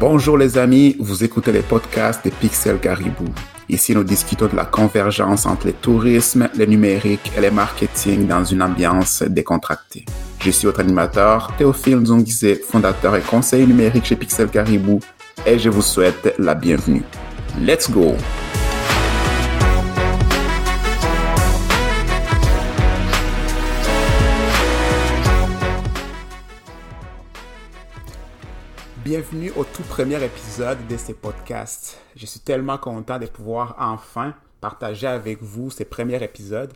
Bonjour les amis, vous écoutez les podcasts des Pixel Caribou. Ici, nous discutons de la convergence entre le tourisme, le numérique et le marketing dans une ambiance décontractée. Je suis votre animateur, Théophile Nzongizé, fondateur et conseiller numérique chez Pixel Caribou, et je vous souhaite la bienvenue. Let's go! Bienvenue au tout premier épisode de ces podcasts. Je suis tellement content de pouvoir enfin partager avec vous ces premiers épisodes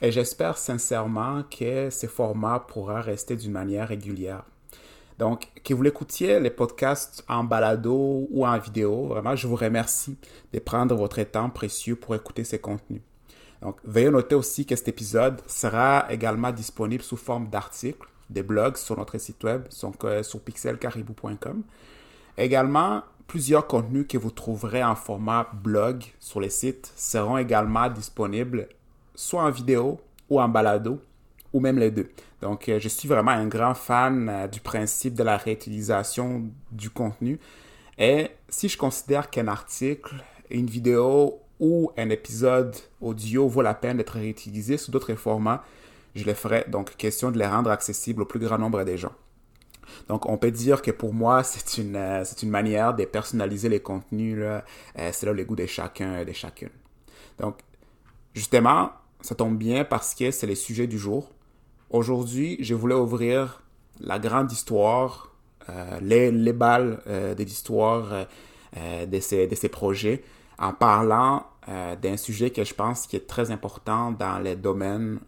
et j'espère sincèrement que ce format pourra rester d'une manière régulière. Donc, que vous l'écoutiez, les podcasts en balado ou en vidéo, vraiment, je vous remercie de prendre votre temps précieux pour écouter ces contenus. Donc, veuillez noter aussi que cet épisode sera également disponible sous forme d'articles des blogs sur notre site web, euh, sur pixelcaribou.com. Également, plusieurs contenus que vous trouverez en format blog sur les sites seront également disponibles soit en vidéo ou en balado, ou même les deux. Donc, euh, je suis vraiment un grand fan euh, du principe de la réutilisation du contenu. Et si je considère qu'un article, une vidéo ou un épisode audio vaut la peine d'être réutilisé sous d'autres formats, je les ferai. Donc, question de les rendre accessibles au plus grand nombre des gens. Donc, on peut dire que pour moi, c'est une, euh, c'est une manière de personnaliser les contenus. Là. Euh, c'est là le goût de chacun et de chacune. Donc, justement, ça tombe bien parce que c'est le sujet du jour. Aujourd'hui, je voulais ouvrir la grande histoire, euh, les, les balles de l'histoire de, ces, de ces projets en parlant d'un sujet que je pense qui est très important dans les domaines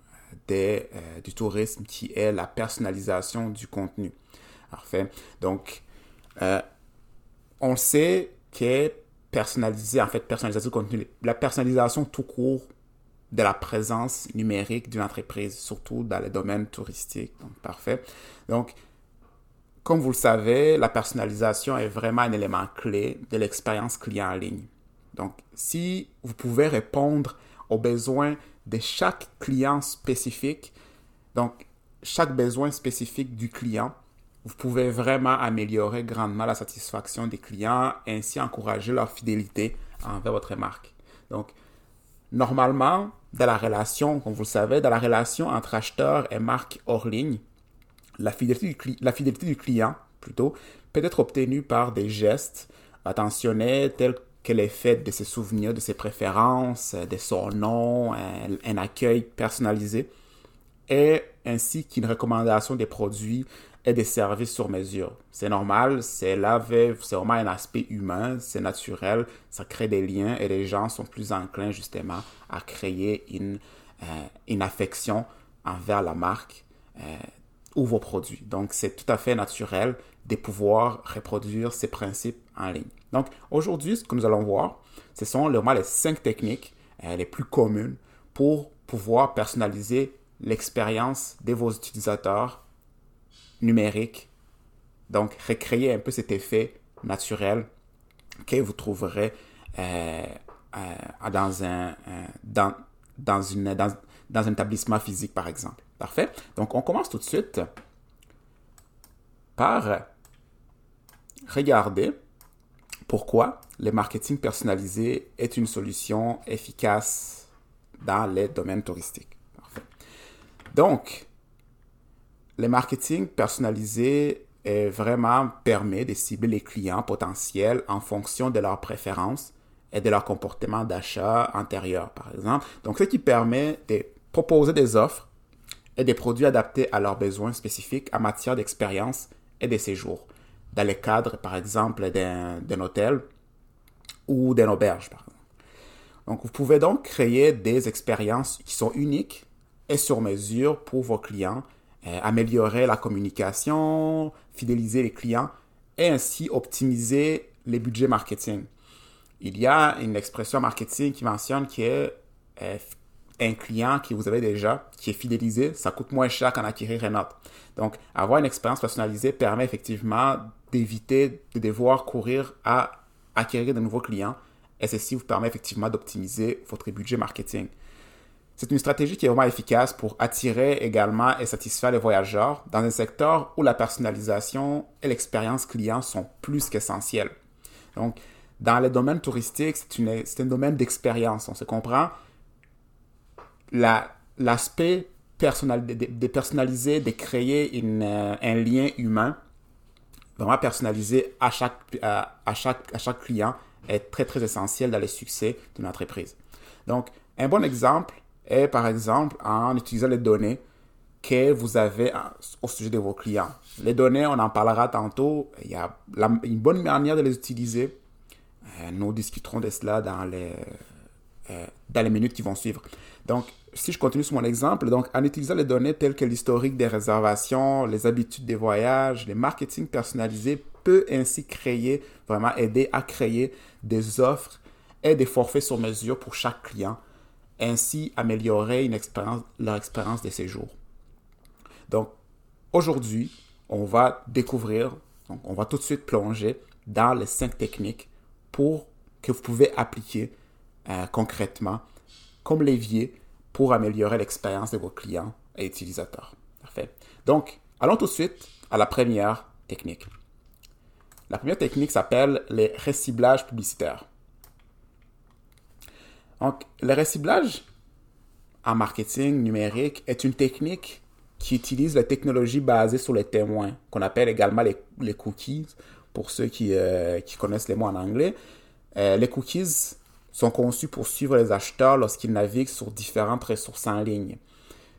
euh, du tourisme qui est la personnalisation du contenu. Parfait. Donc, euh, on sait que personnaliser, en fait, personnalisation du contenu, la personnalisation tout court de la présence numérique d'une entreprise, surtout dans les domaines touristiques. Donc, parfait. Donc, comme vous le savez, la personnalisation est vraiment un élément clé de l'expérience client en ligne. Donc, si vous pouvez répondre aux besoins de chaque client spécifique. Donc, chaque besoin spécifique du client, vous pouvez vraiment améliorer grandement la satisfaction des clients et ainsi encourager leur fidélité envers votre marque. Donc, normalement, dans la relation, comme vous le savez, dans la relation entre acheteur et marque hors ligne, la fidélité du, la fidélité du client, plutôt, peut être obtenue par des gestes attentionnés tels qu'elle est faite de ses souvenirs, de ses préférences, de son nom, un, accueil personnalisé, et ainsi qu'une recommandation des produits et des services sur mesure. C'est normal, c'est c'est vraiment un aspect humain, c'est naturel, ça crée des liens et les gens sont plus enclins justement à créer une, euh, affection envers la marque euh, ou vos produits. Donc c'est tout à fait naturel de pouvoir reproduire ces principes en ligne. Donc aujourd'hui, ce que nous allons voir, ce sont vraiment les cinq techniques euh, les plus communes pour pouvoir personnaliser l'expérience de vos utilisateurs numériques. Donc recréer un peu cet effet naturel que vous trouverez euh, euh, dans, un, dans, dans, une, dans, dans un établissement physique, par exemple. Parfait. Donc, on commence tout de suite par regarder pourquoi le marketing personnalisé est une solution efficace dans les domaines touristiques. Donc, le marketing personnalisé est vraiment permet de cibler les clients potentiels en fonction de leurs préférences et de leur comportement d'achat antérieur, par exemple. Donc, ce qui permet de proposer des offres et des produits adaptés à leurs besoins spécifiques en matière d'expérience et de séjour dans le cadre, par exemple, d'un hôtel ou d'une auberge. Donc, vous pouvez donc créer des expériences qui sont uniques et sur mesure pour vos clients, euh, améliorer la communication, fidéliser les clients et ainsi optimiser les budgets marketing. Il y a une expression marketing qui mentionne que un client que vous avez déjà, qui est fidélisé, ça coûte moins cher qu'en acquérir un autre. Donc, avoir une expérience personnalisée permet effectivement d'éviter de devoir courir à acquérir de nouveaux clients et ceci vous permet effectivement d'optimiser votre budget marketing. C'est une stratégie qui est vraiment efficace pour attirer également et satisfaire les voyageurs dans un secteur où la personnalisation et l'expérience client sont plus qu'essentielles. Donc, dans les domaines touristiques, c'est un domaine d'expérience, on se comprend. L'aspect de, personnaliser, de créer euh, un lien humain, vraiment personnalisé à chaque, à, chaque, à chaque client, est très, très essentiel dans le succès d'une entreprise. Donc, un bon exemple est, par exemple, en utilisant les données que vous avez au sujet de vos clients. Les données, on en parlera tantôt. Il y a une bonne manière de les utiliser. Euh, nous discuterons de cela dans les, euh, dans les minutes qui vont suivre. Donc, si je continue sur mon exemple, donc en utilisant les données telles que l'historique des réservations, les habitudes des voyages, les marketing personnalisés peut ainsi créer, vraiment aider à créer des offres et des forfaits sur mesure pour chaque client, ainsi améliorer une expérience, leur expérience de séjour. Donc, aujourd'hui, on va découvrir, donc on va tout de suite plonger dans les cinq techniques pour que vous pouvez appliquer euh, concrètement comme levier pour améliorer l'expérience de vos clients et utilisateurs. Parfait. Donc, allons tout de suite à la première technique. La première technique s'appelle les reciblages publicitaires. Donc, le reciblage en marketing numérique est une technique qui utilise la technologie basée sur les témoins, qu'on appelle également les, cookies, pour ceux qui, euh, qui, connaissent les mots en anglais. Euh, les cookies sont conçus pour suivre les acheteurs lorsqu'ils naviguent sur différentes ressources en ligne.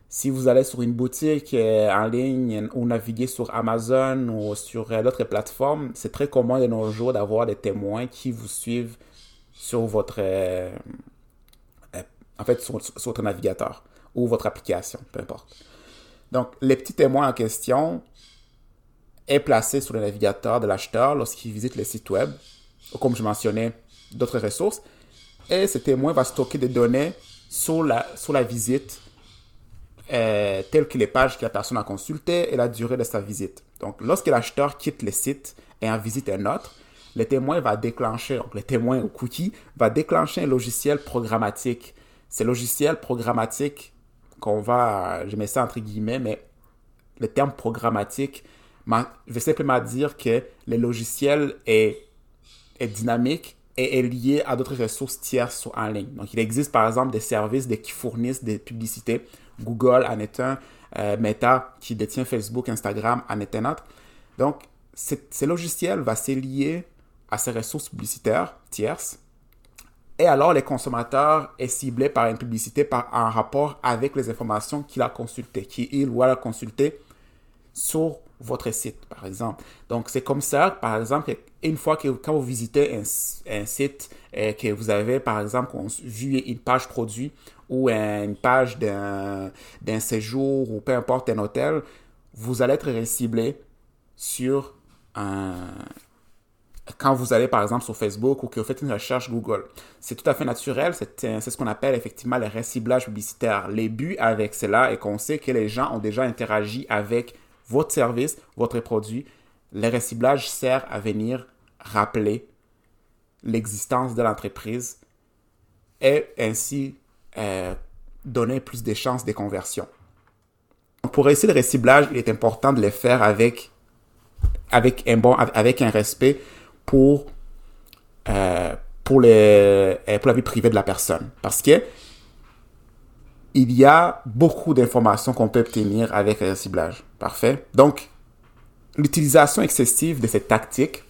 Si vous allez sur une boutique euh, en ligne ou naviguer sur Amazon ou sur euh, d'autres plateformes, c'est très commun de nos jours d'avoir des témoins qui vous suivent sur votre, euh, en fait, sur, votre navigateur ou votre application, peu importe. Donc, les petits témoins en question est placé sur le navigateur de l'acheteur lorsqu'il visite le site web, ou comme je mentionnais, d'autres ressources, et ce témoin va stocker des données sur la, sur la visite, euh, telles que les pages que la personne a consultées et la durée de sa visite. Donc, lorsque l'acheteur quitte le site et en visite un autre, le témoin va déclencher, donc le témoin ou cookie va déclencher un logiciel programmatique. Ce logiciel programmatique qu'on va, je mets ça entre guillemets, mais le terme programmatique veut simplement dire que le logiciel est, est dynamique est, lié à d'autres ressources tierces en ligne. Donc, il existe par exemple des services qui fournissent des publicités. Google en est un, euh, Meta qui détient Facebook, Instagram en est un autre. Donc, ces logiciels va se lier à ces ressources publicitaires tierces. Et alors, les consommateurs est ciblé par une publicité en rapport avec les informations qu'il a consultées, qu'il ou elle a consultées sur votre site, par exemple. Donc, c'est comme ça, par exemple, une fois que quand vous visitez un, site et euh, que vous avez, par exemple, vu une page produit ou une page d'un séjour ou peu importe un hôtel, vous allez être ciblé sur un, quand vous allez par exemple sur Facebook ou que vous faites une recherche Google. C'est tout à fait naturel, c'est ce qu'on appelle effectivement le reciblage publicitaire. Les buts avec cela est qu'on sait que les gens ont déjà interagi avec votre service, votre produit, le reciblage sert à venir rappeler l'existence de l'entreprise et ainsi euh, donner plus de chances de conversion. Pour réussir le reciblage, il est important de le faire avec, avec, un, bon, avec un respect pour, euh, pour, euh, pour la vie privée de la personne. Parce que il y a beaucoup d'informations qu'on peut obtenir avec le ciblage. Parfait. Donc, l'utilisation excessive de cette tactique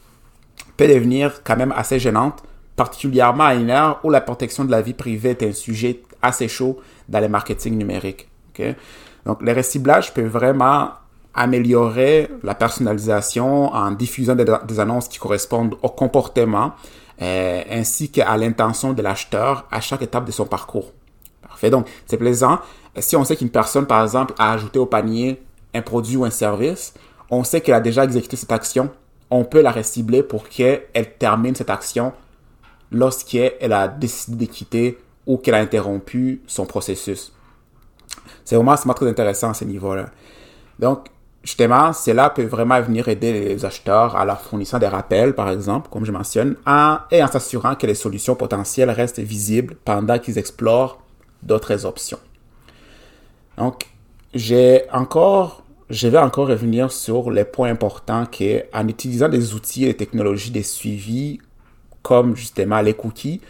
peut devenir quand même assez gênante, particulièrement à une heure où la protection de la vie privée est un sujet assez chaud dans le marketing numérique. Donc, le reciblage peut vraiment améliorer la personnalisation en diffusant des, annonces qui correspondent au comportement euh, ainsi qu'à l'intention de l'acheteur à chaque étape de son parcours. Donc, c'est plaisant. Si on sait qu'une personne, par exemple, a ajouté au panier un produit ou un service, on sait qu'elle a déjà exécuté cette action, on peut la recibler pour qu'elle termine cette action lorsqu'elle a décidé de quitter ou qu'elle a interrompu son processus. C'est vraiment, très intéressant à ce niveau-là. Donc, justement, cela peut vraiment venir aider les acheteurs à leur fournissant des rappels, par exemple, comme je mentionne, et en s'assurant que les solutions potentielles restent visibles pendant qu'ils explorent d'autres options. Donc, j'ai encore, je vais encore revenir sur les points importants qu'en utilisant des outils et des technologies de suivi comme justement les cookies,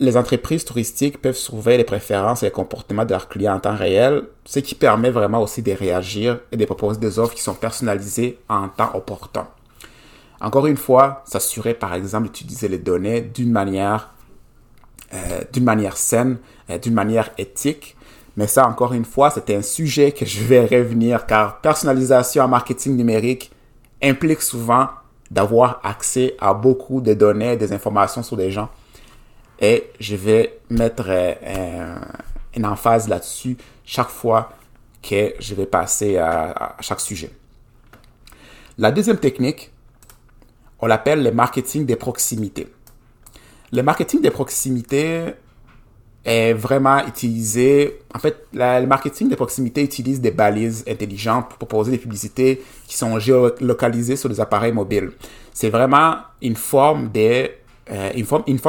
les entreprises touristiques peuvent surveiller les préférences et les comportements de leurs clients en temps réel, ce qui permet vraiment aussi de réagir et de proposer des offres qui sont personnalisées en temps opportun. Encore une fois, s'assurer par exemple d'utiliser les données d'une manière, euh, d'une manière saine, euh, d'une manière éthique. Mais ça, encore une fois, c'est un sujet que je vais revenir car personnalisation en marketing numérique implique souvent d'avoir accès à beaucoup de données, des informations sur des gens et je vais mettre euh, une emphase là-dessus chaque fois que je vais passer à, chaque sujet. La deuxième technique, on l'appelle le marketing des proximités. Le marketing des proximités est vraiment utilisé. En fait, le marketing des proximités utilise des balises intelligentes pour proposer des publicités qui sont géolocalisées sur des appareils mobiles. C'est vraiment une forme de euh,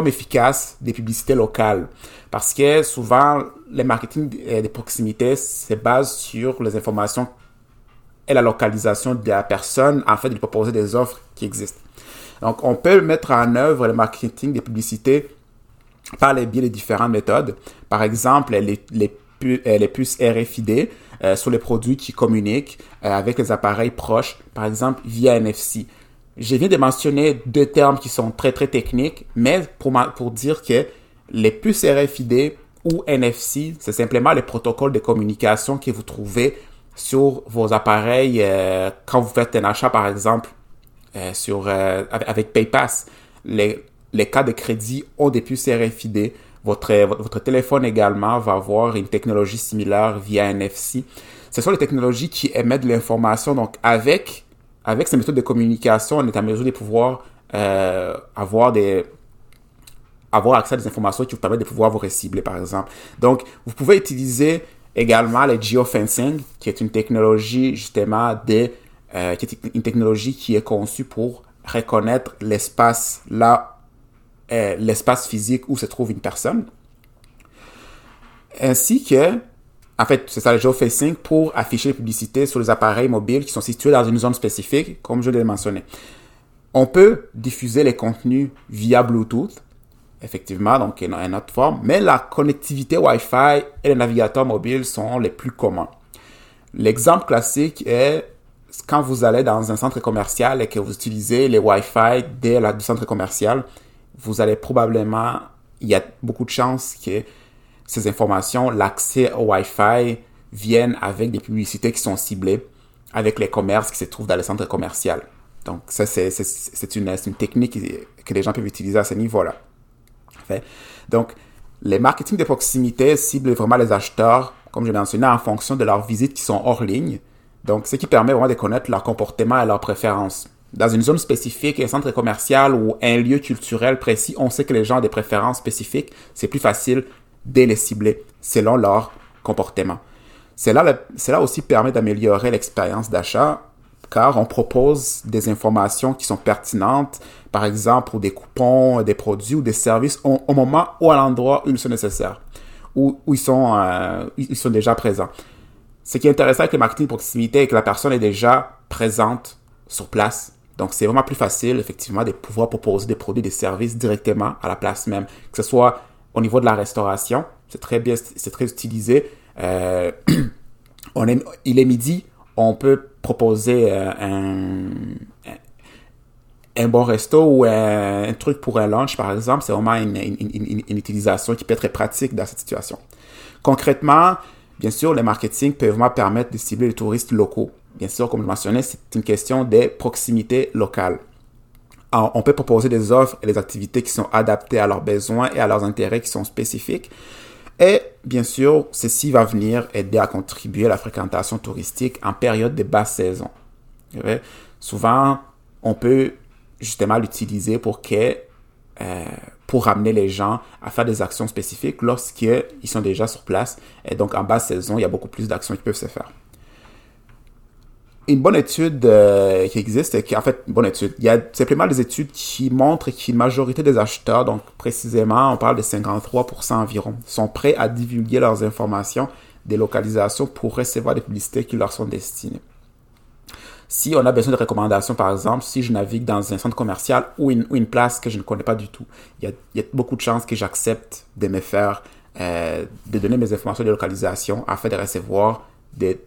efficace des publicités locales. Parce que souvent, le marketing euh, de proximité se base sur les informations et la localisation de la personne afin de lui proposer des offres qui existent. Donc, on peut mettre en œuvre le marketing des publicités par les biais de différentes méthodes. Par exemple, les, les, euh, les puces RFID sur les produits qui communiquent avec les appareils proches, par exemple via NFC. Je viens de mentionner deux termes qui sont très très techniques, mais pour, pour dire que les puces RFID ou NFC, c'est simplement les protocoles de communication que vous trouvez sur vos appareils euh, quand vous faites un achat, par exemple, euh, sur, euh, avec PayPass. Les, les cas de crédit ont des puces RFID. Votre, votre téléphone également va avoir une technologie similaire via NFC. Ce sont les technologies qui émettent l'information. Donc, avec avec ces méthodes de communication, on est en mesure de pouvoir euh, avoir des avoir accès à des informations qui vous permettent de pouvoir vous recibler, par exemple. Donc, vous pouvez utiliser également le geofencing, qui est une technologie justement de, euh, qui est une technologie qui est conçue pour reconnaître l'espace là, euh, l'espace physique où se trouve une personne, ainsi que en fait, c'est ça le geofacing pour afficher les publicités sur les appareils mobiles qui sont situés dans une zone spécifique, comme je l'ai mentionné. On peut diffuser les contenus via Bluetooth, effectivement, donc une, une autre forme, mais la connectivité Wi-Fi et les navigateurs mobiles sont les plus communs. L'exemple classique est quand vous allez dans un centre commercial et que vous utilisez les Wi-Fi dès le centre commercial, vous allez probablement, il y a beaucoup de chances que ces informations, l'accès au Wi-Fi viennent avec des publicités qui sont ciblées avec les commerces qui se trouvent dans le centre commercial. Donc, ça, c'est une, une, technique que les gens peuvent utiliser à ce niveau-là. Donc, les marketing de proximité ciblent vraiment les acheteurs, comme je l'ai mentionné, en fonction de leurs visites qui sont hors ligne. Donc, ce qui permet vraiment de connaître leur comportement et leurs préférences. Dans une zone spécifique, un centre commercial ou un lieu culturel précis, on sait que les gens ont des préférences spécifiques. C'est plus facile de les cibler selon leur comportement. Cela, cela aussi permet d'améliorer l'expérience d'achat car on propose des informations qui sont pertinentes, par exemple pour des coupons, des produits ou des services au, moment ou à l'endroit où ils sont nécessaires, où, où ils, sont, euh, ils sont déjà présents. Ce qui est intéressant avec le marketing de proximité est que la personne est déjà présente sur place. Donc, c'est vraiment plus facile, effectivement, de pouvoir proposer des produits, des services directement à la place même. Que ce soit au niveau de la restauration, c'est très bien, c'est très utilisé. Euh, on est, il est midi, on peut proposer euh, un, bon resto ou un, truc pour un lunch, par exemple. C'est vraiment une, une, utilisation qui peut être pratique dans cette situation. Concrètement, bien sûr, le marketing peut vraiment permettre de cibler les touristes locaux. Bien sûr, comme je mentionnais, c'est une question de proximité locale on peut proposer des offres et des activités qui sont adaptées à leurs besoins et à leurs intérêts qui sont spécifiques. Et bien sûr, ceci va venir aider à contribuer à la fréquentation touristique en période de basse saison. Souvent, on peut justement l'utiliser pour que euh, pour ramener les gens à faire des actions spécifiques lorsqu'ils sont déjà sur place. Et donc, en basse saison, il y a beaucoup plus d'actions qui peuvent se faire une bonne étude euh, qui existe, qui en fait, une bonne étude. Il y a simplement des études qui montrent qu'une majorité des acheteurs, donc précisément, on parle de 53% environ, sont prêts à divulguer leurs informations des localisations pour recevoir des publicités qui leur sont destinées. Si on a besoin de recommandations, par exemple, si je navigue dans un centre commercial ou une, place que je ne connais pas du tout, il y a, beaucoup de chances que j'accepte de me faire, euh, de donner mes informations de localisation afin de recevoir des,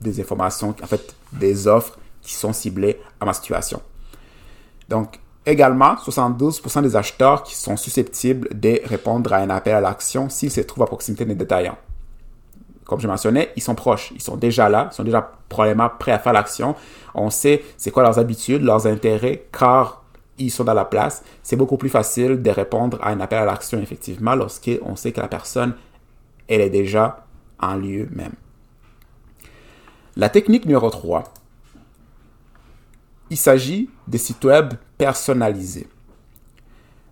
des informations, en fait, des offres qui sont ciblées à ma situation. Donc, également, 72% des acheteurs qui sont susceptibles de répondre à un appel à l'action s'ils se trouvent à proximité des détaillants comme je mentionnais, ils sont proches, ils sont déjà là, ils sont déjà probablement prêts à faire l'action. On sait c'est quoi leurs habitudes, leurs intérêts, car ils sont dans la place. C'est beaucoup plus facile de répondre à un appel à l'action, effectivement, lorsqu'on sait que la personne, elle est déjà en lieu même. La technique numéro 3, il s'agit des sites web personnalisés.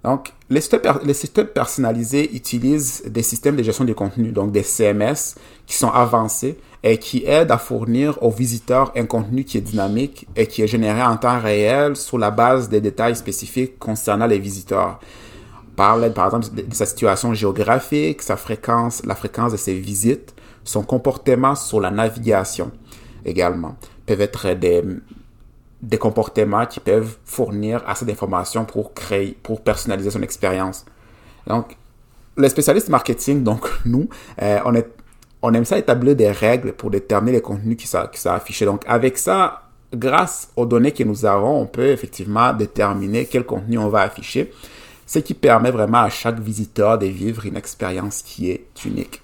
Donc, les systèmes, personnalisés utilisent des systèmes de gestion de contenu, donc des CMS qui sont avancés et qui aident à fournir aux visiteurs un contenu qui est dynamique et qui est généré en temps réel sur la base des détails spécifiques concernant les visiteurs. Par exemple sa situation géographique, sa fréquence, la fréquence de ses visites, son comportement sur la navigation également. Peuvent être des, des comportements qui peuvent fournir assez d'informations pour créer, pour personnaliser son expérience. Donc, les spécialistes marketing, donc nous, euh, on, aime ça établir des règles pour déterminer les contenus qui sont, qui sont affichés. Donc, avec ça, grâce aux données que nous avons, on peut effectivement déterminer quel contenu on va afficher, ce qui permet vraiment à chaque visiteur de vivre une expérience qui est unique.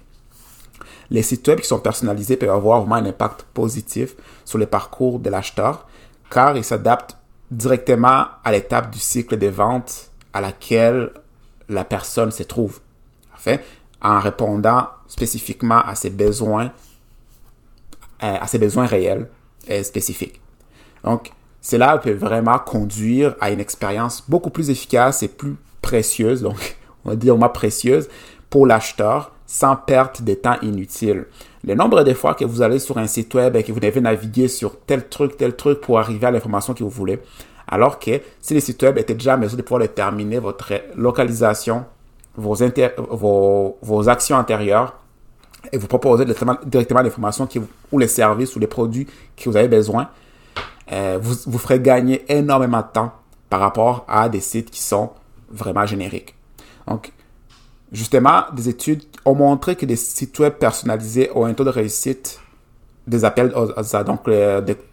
Les sites web qui sont personnalisés peuvent avoir vraiment un impact positif sur le parcours de l'acheteur car il s'adapte directement à l'étape du cycle de vente à laquelle la personne se trouve. En répondant spécifiquement à ses besoins, euh, à ses besoins réels et spécifiques. Donc, cela peut vraiment conduire à une expérience beaucoup plus efficace et plus précieuse, donc on va dire moins précieuse pour l'acheteur sans perte de temps inutile. Le nombre de fois que vous allez sur un site web et que vous devez naviguer sur tel truc, tel truc pour arriver à l'information que vous voulez, alors que si le site web était déjà à mesure de pouvoir déterminer votre localisation, vos, actions antérieures, et vous proposer directement, l'information ou les services ou les produits que vous avez besoin, euh, vous, vous ferez gagner énormément de temps par rapport à des sites qui sont vraiment génériques. Donc, Justement, des études ont montré que des sites web personnalisés ont un taux de réussite des appels donc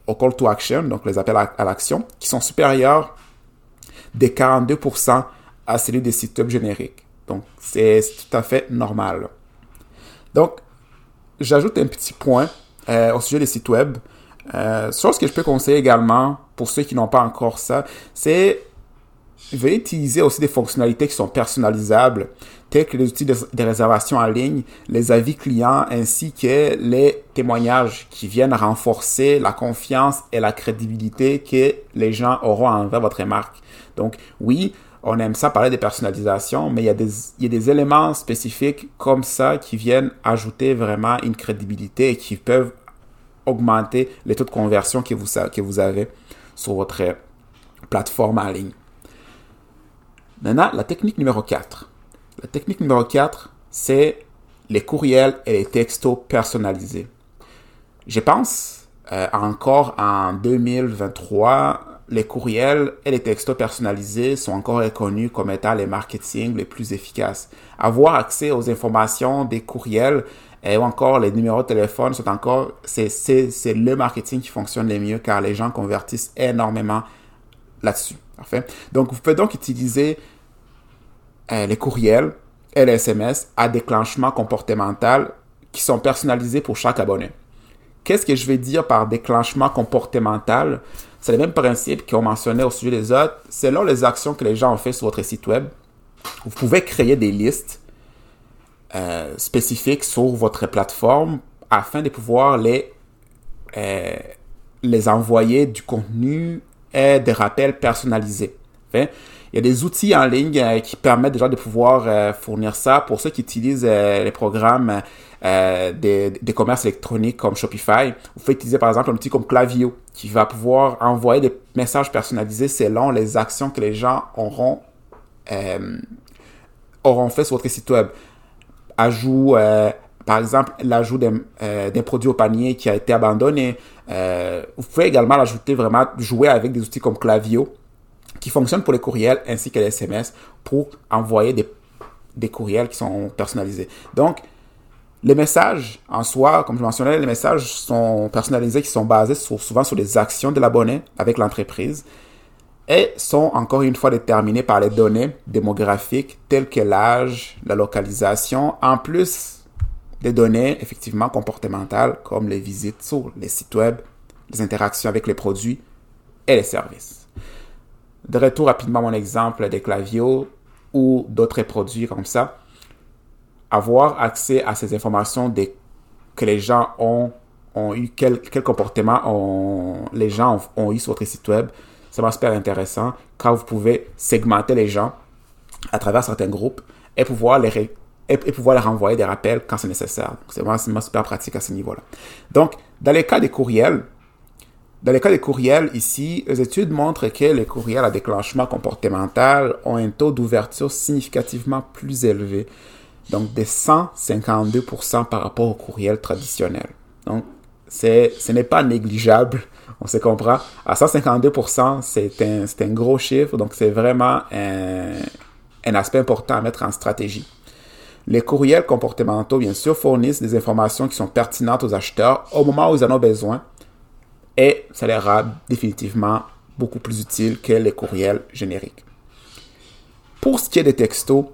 au call to action, donc les appels à, l'action, qui sont supérieurs de 42% à celui des sites web génériques. Donc, c'est tout à fait normal. Donc, j'ajoute un petit point euh, au sujet des sites web. Euh, chose que je peux conseiller également pour ceux qui n'ont pas encore ça, c'est vais utiliser aussi des fonctionnalités qui sont personnalisables, telles que les outils de, réservation en ligne, les avis clients, ainsi que les témoignages qui viennent renforcer la confiance et la crédibilité que les gens auront envers votre marque. Donc oui, on aime ça parler de personnalisation, mais il y, a des, des éléments spécifiques comme ça qui viennent ajouter vraiment une crédibilité et qui peuvent augmenter les taux de conversion que vous, que vous avez sur votre plateforme en ligne. Maintenant, la technique numéro 4. La technique numéro 4, c'est les courriels et les textos personnalisés. Je pense euh, encore en 2023, les courriels et les textos personnalisés sont encore reconnus comme étant les marketing les plus efficaces. Avoir accès aux informations des courriels et encore les numéros de téléphone sont encore, c'est, c'est le marketing qui fonctionne le mieux car les gens convertissent énormément là-dessus. Parfait. Donc, vous pouvez donc utiliser euh, les courriels et les SMS à déclenchement comportemental qui sont personnalisés pour chaque abonné. Qu'est-ce que je vais dire par déclenchement comportemental? C'est le même principe qu'on mentionnait au sujet des autres. Selon les actions que les gens ont fait sur votre site web, vous pouvez créer des listes euh, spécifiques sur votre plateforme afin de pouvoir les, euh, les envoyer du contenu des rappels personnalisés. Il y a des outils en ligne euh, qui permettent déjà de pouvoir euh, fournir ça pour ceux qui utilisent euh, les programmes des, des, commerces électroniques comme Shopify. Vous pouvez utiliser par exemple un outil comme Clavio qui va pouvoir envoyer des messages personnalisés selon les actions que les gens auront, auront fait sur votre site web. Ajout, par exemple, l'ajout d'un produit au panier qui a été abandonné. Euh, vous pouvez également l'ajouter vraiment, jouer avec des outils comme Clavio, qui fonctionnent pour les courriels ainsi que les SMS pour envoyer des, des courriels qui sont personnalisés. Donc, les messages en soi, comme je mentionnais, les messages sont personnalisés qui sont basés souvent sur les actions de l'abonné avec l'entreprise et sont encore une fois déterminés par les données démographiques telles que l'âge, la localisation, en plus des données effectivement comportementales comme les visites sur les sites web, les interactions avec les produits et les services. De retour rapidement à mon exemple des claviers ou d'autres produits comme ça, avoir accès à ces informations des, que les gens ont, ont eu, quel, quel comportement ont, les gens ont, ont eu sur votre site web, c'est super intéressant quand vous pouvez segmenter les gens à travers certains groupes et pouvoir les, et, pouvoir leur renvoyer des rappels quand c'est nécessaire. C'est vraiment, super pratique à ce niveau-là. Donc, dans les cas des courriels, dans les cas des courriels, ici, les études montrent que les courriels à déclenchement comportemental ont un taux d'ouverture significativement plus élevé, donc de 152% par rapport aux courriels traditionnels. Donc, ce n'est pas négligeable on se comprend. À 152%, c'est un, un gros chiffre, donc c'est vraiment un, un aspect important à mettre en stratégie. Les courriels comportementaux, bien sûr, fournissent des informations qui sont pertinentes aux acheteurs au moment où ils en ont besoin et ça leur rend définitivement beaucoup plus utile que les courriels génériques. Pour ce qui est des textos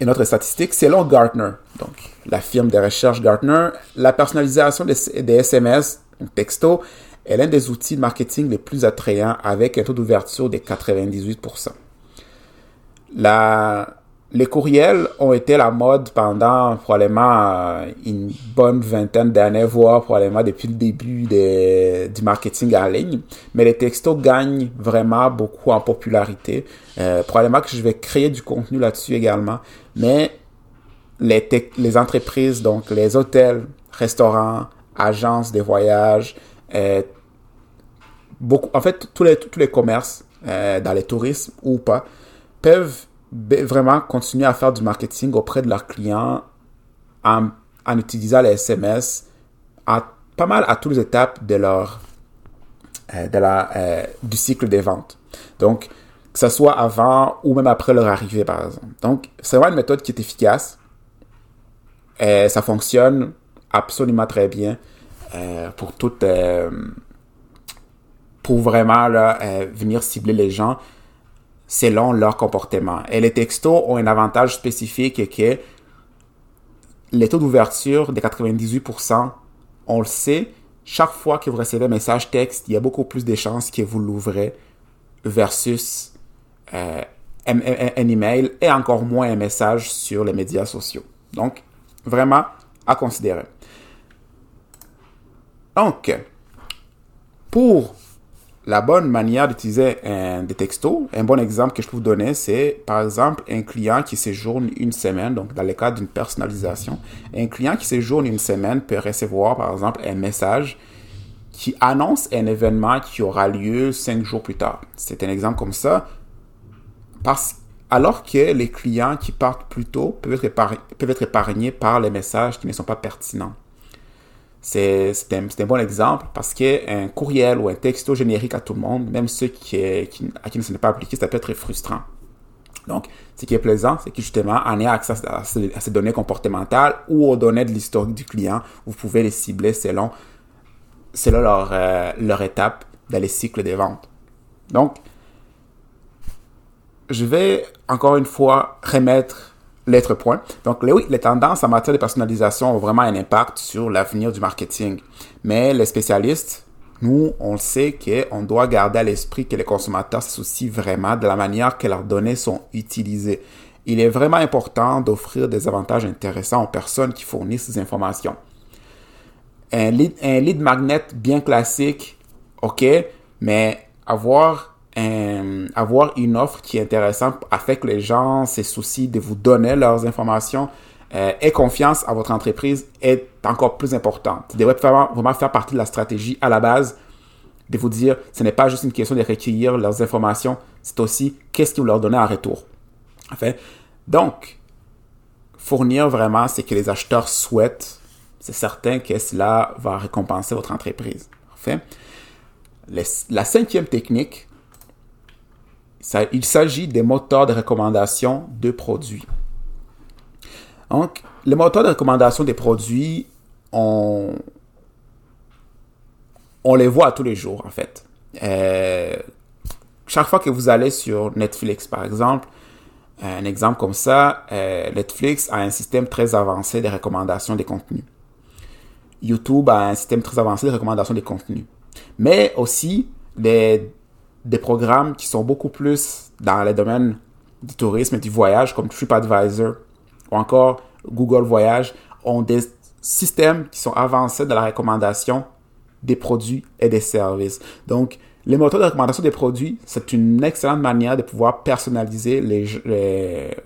et notre statistique, selon Gartner, donc la firme de recherche Gartner, la personnalisation des, des SMS, textos, est l'un des outils de marketing les plus attrayants avec un taux d'ouverture de 98%. La, les courriels ont été la mode pendant probablement euh, une bonne vingtaine d'années, voire probablement depuis le début du marketing en ligne. Mais les textos gagnent vraiment beaucoup en popularité. Euh, probablement que je vais créer du contenu là-dessus également. Mais les, entreprises, donc les hôtels, restaurants, agences de voyage, euh, beaucoup, en fait, tous les, tous les commerces, dans les tourismes ou pas, peuvent vraiment continuer à faire du marketing auprès de leurs clients en, utilisant les SMS à, pas mal à toutes les étapes de leur, euh, de la, euh, du cycle des ventes. Donc, que ce soit avant ou même après leur arrivée, par exemple. Donc, c'est vraiment une méthode qui est efficace. Et ça fonctionne absolument très bien euh, pour euh, pour vraiment là, euh, venir cibler les gens selon leur comportement. Et les textos ont un avantage spécifique que les taux d'ouverture de 98%, on le sait, chaque fois que vous recevez un message texte, il y a beaucoup plus de chances que vous l'ouvrez versus euh, un, un, email et encore moins un message sur les médias sociaux. Donc, vraiment à considérer. Donc, pour la bonne manière d'utiliser des textos, un bon exemple que je peux vous donner, c'est par exemple un client qui séjourne une semaine, donc dans le cadre d'une personnalisation, un client qui séjourne une semaine peut recevoir par exemple un message qui annonce un événement qui aura lieu cinq jours plus tard. C'est un exemple comme ça. Parce, alors que les clients qui partent plus tôt peuvent peuvent être épargnés par les messages qui ne sont pas pertinents. C'est un, un, bon exemple parce qu'un courriel ou un texto générique à tout le monde, même ceux qui, à qui ne n'est pas appliqué, ça peut être frustrant. Donc, ce qui est plaisant, c'est que justement, en ayant accès à, ces, données comportementales ou aux données de l'historique du client, vous pouvez les cibler selon, selon leur, euh, leur étape dans les cycles des ventes. Donc, je vais encore une fois remettre l'être point. Donc, oui, les tendances en matière de personnalisation ont vraiment un impact sur l'avenir du marketing. Mais les spécialistes, nous, on sait qu'on doit garder à l'esprit que les consommateurs se soucient vraiment de la manière que leurs données sont utilisées. Il est vraiment important d'offrir des avantages intéressants aux personnes qui fournissent ces informations. Un lead, un lead magnet bien classique, ok, mais avoir euh, avoir une offre qui est intéressante afin que les gens se soucient de vous donner leurs informations euh, et confiance à votre entreprise est encore plus importante. Ça devrait vraiment faire partie de la stratégie à la base de vous dire ce n'est pas juste une question de recueillir leurs informations, c'est aussi qu'est-ce que vous leur donnez en retour. Enfin, donc, fournir vraiment ce que les acheteurs souhaitent, c'est certain que cela va récompenser votre entreprise. Parfait. la cinquième technique, il s'agit des moteurs de recommandation de produits. Donc, les moteurs de recommandation des produits, on, on les voit tous les jours, en fait. Euh, chaque fois que vous allez sur Netflix, par exemple, un exemple comme ça, euh, Netflix a un système très avancé de recommandation des contenus. YouTube a un système très avancé de recommandation des contenus. Mais aussi des, des programmes qui sont beaucoup plus dans les domaines du tourisme et du voyage, comme TripAdvisor ou encore Google Voyage, ont des systèmes qui sont avancés dans la recommandation des produits et des services. Donc, les moteurs de recommandation des produits, c'est une excellente manière de pouvoir personnaliser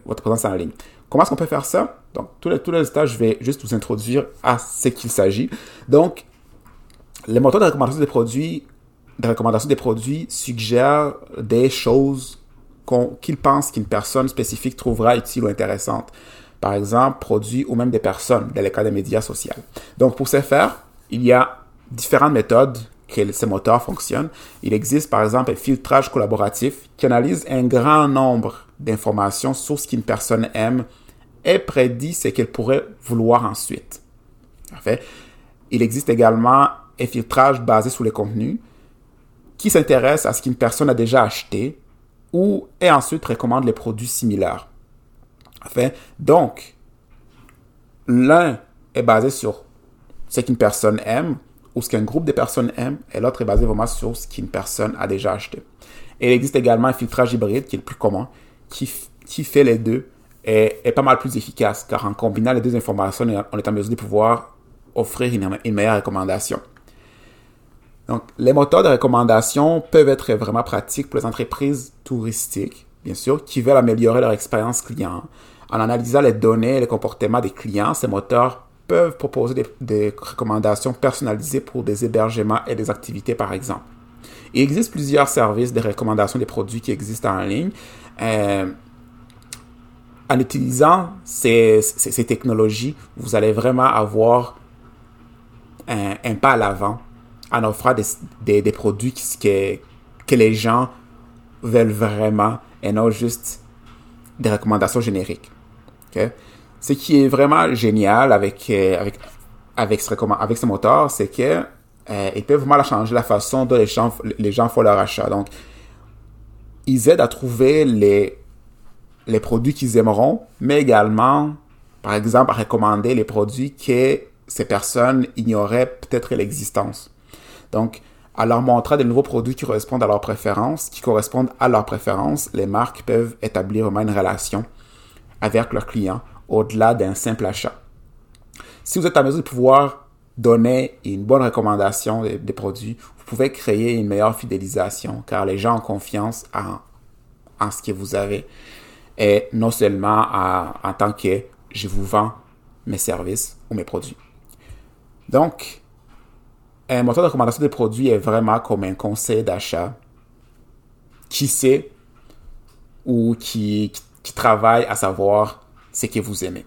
votre présence en ligne. Comment est-ce qu'on peut faire ça? Donc, tous les, tous les je vais juste vous introduire à ce qu'il s'agit. Donc, les moteurs de recommandation des produits, de recommandation des produits suggèrent des choses qu'ils pensent qu'une personne spécifique trouvera utile ou intéressante. Par exemple, produits ou même des personnes, dans le cas des médias sociaux. Donc, pour ce faire, il y a différentes méthodes que ces moteurs fonctionnent. Il existe par exemple un filtrage collaboratif qui analyse un grand nombre d'informations sur ce qu'une personne aime et prédit ce qu'elle pourrait vouloir ensuite. fait, il existe également un filtrage basé sur les contenus qui s'intéresse à ce qu'une personne a déjà acheté ou et ensuite recommande les produits similaires. fait, donc, l'un est basé sur ce qu'une personne aime ou ce qu'un groupe de personnes aime, et l'autre est basé vraiment sur ce qu'une personne a déjà acheté. Et il existe également un filtrage hybride qui est le plus commun, qui, qui fait les deux et est pas mal plus efficace, car en combinant les deux informations, on est en mesure de pouvoir offrir une meilleure recommandation. Donc, les moteurs de recommandation peuvent être vraiment pratiques pour les entreprises touristiques, bien sûr, qui veulent améliorer leur expérience client. En analysant les données et les comportements des clients, ces moteurs peuvent proposer des, recommandations personnalisées pour des hébergements et des activités, par exemple. Il existe plusieurs services de recommandation des produits qui existent en ligne. Euh, en utilisant ces, technologies, vous allez vraiment avoir un pas à l'avant en offrant des, des, des produits que, que les gens veulent vraiment et non juste des recommandations génériques. Okay? Ce qui est vraiment génial avec, euh, avec, avec, ce, avec ce moteur, c'est que euh, ils peuvent vraiment changer la façon dont les gens, les gens font leur achat. Donc, ils aident à trouver les, les produits qu'ils aimeront, mais également, par exemple, à recommander les produits que ces personnes ignoraient peut-être l'existence. Donc, à leur montrer de nouveaux produits qui correspondent à leurs préférences, qui correspondent à leurs préférences, les marques peuvent établir vraiment une relation avec leurs clients au-delà d'un simple achat. Si vous êtes à mesure de pouvoir donner une bonne recommandation des, produits, vous pouvez créer une meilleure fidélisation car les gens ont confiance en, en ce que vous avez et non seulement en tant que je vous vends mes services ou mes produits. Donc, un moteur de recommandation des produits est vraiment comme un conseil d'achat qui sait ou qui, travaille à savoir ce que vous aimez.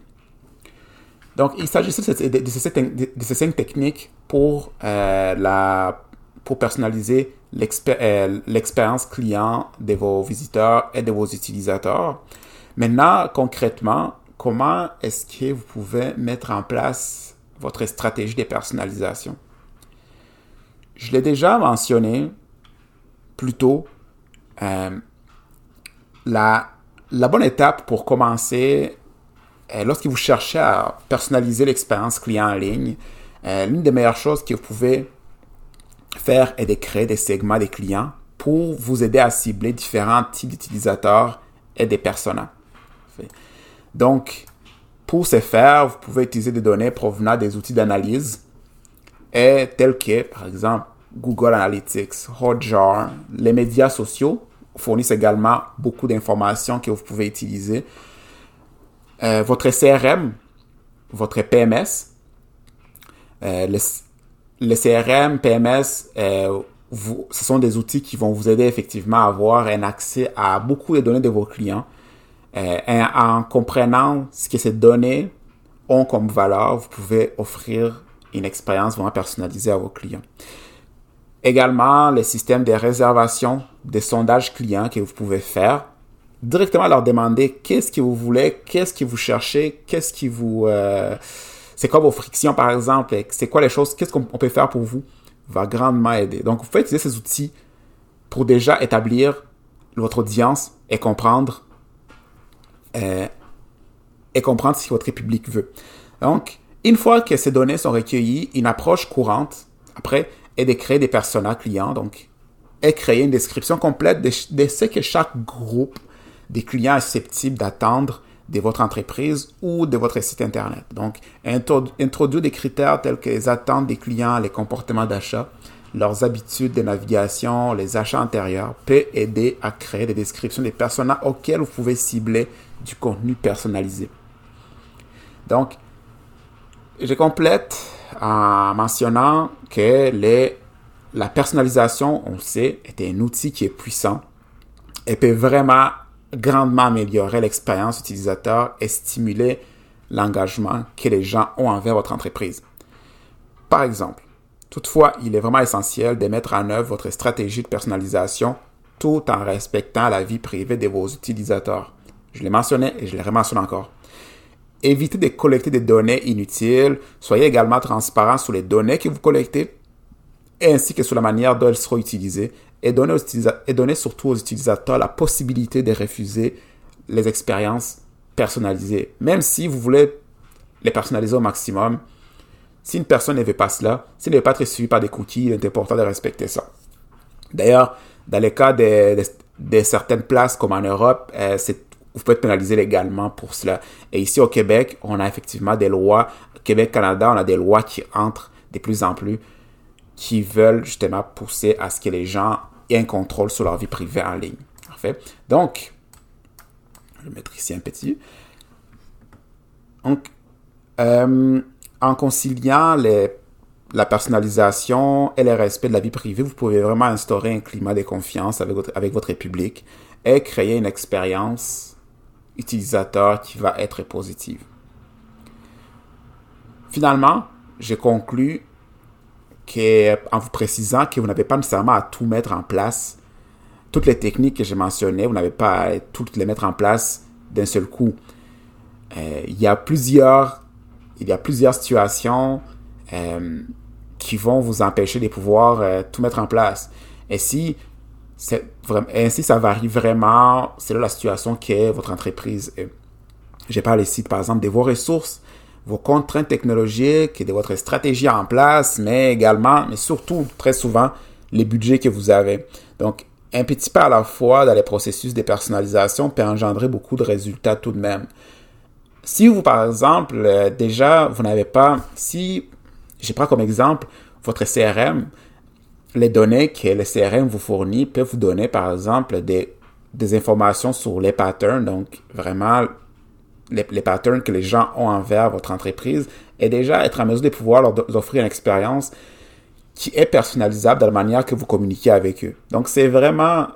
Donc, il s'agit de, de, ces cinq techniques pour, euh, la, pour personnaliser euh, l'expérience client de vos visiteurs et de vos utilisateurs. Maintenant, concrètement, comment est-ce que vous pouvez mettre en place votre stratégie de personnalisation? Je l'ai déjà mentionné plus tôt. Euh, la, bonne étape pour commencer euh, lorsque vous cherchez à personnaliser l'expérience client en ligne, euh, l'une des meilleures choses que vous pouvez faire est de créer des segments des clients pour vous aider à cibler différents types d'utilisateurs et des personas. Donc, pour ce faire, vous pouvez utiliser des données provenant des outils d'analyse et tels que, par exemple, Google Analytics, Hotjar, les médias sociaux fournissent également beaucoup d'informations que vous pouvez utiliser. Euh, votre CRM, votre PMS, euh, le, CRM, PMS, euh, ce sont des outils qui vont vous aider effectivement à avoir un accès à beaucoup de données de vos clients. Euh, en comprenant ce que ces données ont comme valeur, vous pouvez offrir une expérience vraiment personnalisée à vos clients. Également, les systèmes de réservation, des sondages clients que vous pouvez faire. Directement leur demander qu'est-ce que vous voulez, qu'est-ce que vous cherchez, qu'est-ce qui vous... Euh, c'est quoi vos frictions, par exemple, c'est quoi les choses, qu'est-ce qu'on peut faire pour vous, va grandement aider. Donc, vous pouvez utiliser ces outils pour déjà établir votre audience et comprendre euh, et comprendre ce que votre public veut. Donc, une fois que ces données sont recueillies, une approche courante, après, est de créer des personas clients, donc, et créer une description complète de, ce que chaque groupe des clients est susceptible d'attendre de votre entreprise ou de votre site Internet. Donc, introduire des critères tels que les attentes des clients, les comportements d'achat, leurs habitudes de navigation, les achats antérieurs, peut aider à créer des descriptions des personas auxquels vous pouvez cibler du contenu personnalisé. Donc, je complète en mentionnant que les, la personnalisation, on sait, est un outil qui est puissant et peut vraiment grandement améliorer l'expérience utilisateur et stimuler l'engagement que les gens ont envers votre entreprise. Par exemple, toutefois, il est vraiment essentiel de mettre en œuvre votre stratégie de personnalisation tout en respectant la vie privée de vos utilisateurs. Je l'ai mentionné et je le rementionne encore. Évitez de collecter des données inutiles. Soyez également transparent sur les données que vous collectez ainsi que sur la manière dont elles seront utilisées et donnez, surtout aux utilisateurs la possibilité de refuser les expériences personnalisées. Même si vous voulez les personnaliser au maximum, si une personne ne veut pas cela, si elle ne veut pas être suivie par des cookies, il est important de respecter ça. D'ailleurs, dans le cas de, certaines places comme en Europe, euh, c'est vous pouvez être pénalisé légalement pour cela. Et ici au Québec, on a effectivement des lois. Québec, Canada, on a des lois qui entrent de plus en plus, qui veulent justement pousser à ce que les gens aient un contrôle sur leur vie privée en ligne. Parfait. Donc, je vais mettre ici un petit. Donc, euh, en conciliant la personnalisation et le respect de la vie privée, vous pouvez vraiment instaurer un climat de confiance avec votre public et créer une expérience utilisateur qui va être positive. Finalement, je conclus que, en vous précisant que vous n'avez pas nécessairement à tout mettre en place. Toutes les techniques que j'ai mentionnées, vous n'avez pas à toutes les mettre en place d'un seul coup. Euh, il y a plusieurs, il y a plusieurs situations euh, qui vont vous empêcher de pouvoir euh, tout mettre en place. Et si ainsi, ça varie vraiment C'est la situation qu'est votre entreprise. Je parle ici, par exemple, de vos ressources, vos contraintes technologiques de votre stratégie en place, mais également, mais surtout, très souvent, les budgets que vous avez. Donc, un petit pas à la fois dans les processus de personnalisation peut engendrer beaucoup de résultats tout de même. Si vous, par exemple, euh, déjà, vous n'avez pas, si, je prends comme exemple votre CRM, les données que le CRM vous fournit peuvent vous donner, par exemple, des, informations sur les patterns, donc vraiment les, les, patterns que les gens ont envers votre entreprise, et déjà être en mesure de pouvoir leur offrir une expérience qui est personnalisable dans la manière que vous communiquez avec eux. Donc, c'est vraiment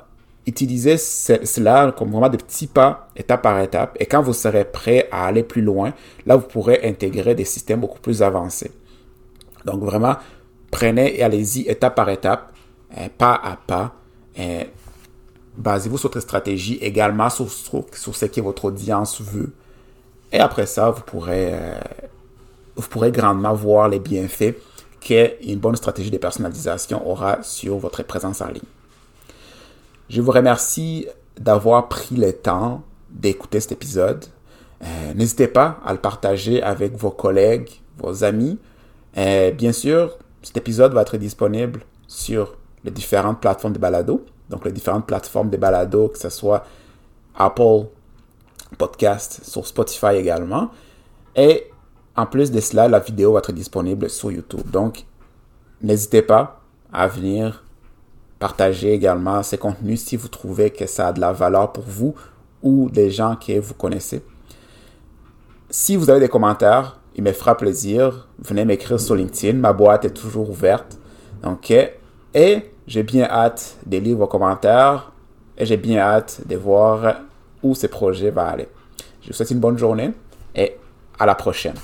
utiliser cela comme vraiment des petits pas, étape par étape, et quand vous serez prêt à aller plus loin, là, vous pourrez intégrer des systèmes beaucoup plus avancés. Donc, vraiment, prenez et allez-y étape par étape, euh, pas à pas. Euh, basez-vous sur votre stratégie, également sur, ce que votre audience veut. Et après ça, vous pourrez, euh, vous pourrez grandement voir les bienfaits qu'une bonne stratégie de personnalisation aura sur votre présence en ligne. Je vous remercie d'avoir pris le temps d'écouter cet épisode. N'hésitez pas à le partager avec vos collègues, vos amis. bien sûr, cet épisode va être disponible sur les différentes plateformes de balado. Donc, les différentes plateformes de balado, que ce soit Apple Podcast, sur Spotify également. Et en plus de cela, la vidéo va être disponible sur YouTube. Donc, n'hésitez pas à venir partager également ces contenus si vous trouvez que ça a de la valeur pour vous ou des gens que vous connaissez. Si vous avez des commentaires, il me fera plaisir. Venez m'écrire sur LinkedIn. Ma boîte est toujours ouverte. Donc, et j'ai bien hâte de lire vos commentaires et j'ai bien hâte de voir où ce projet va aller. Je vous souhaite une bonne journée et à la prochaine.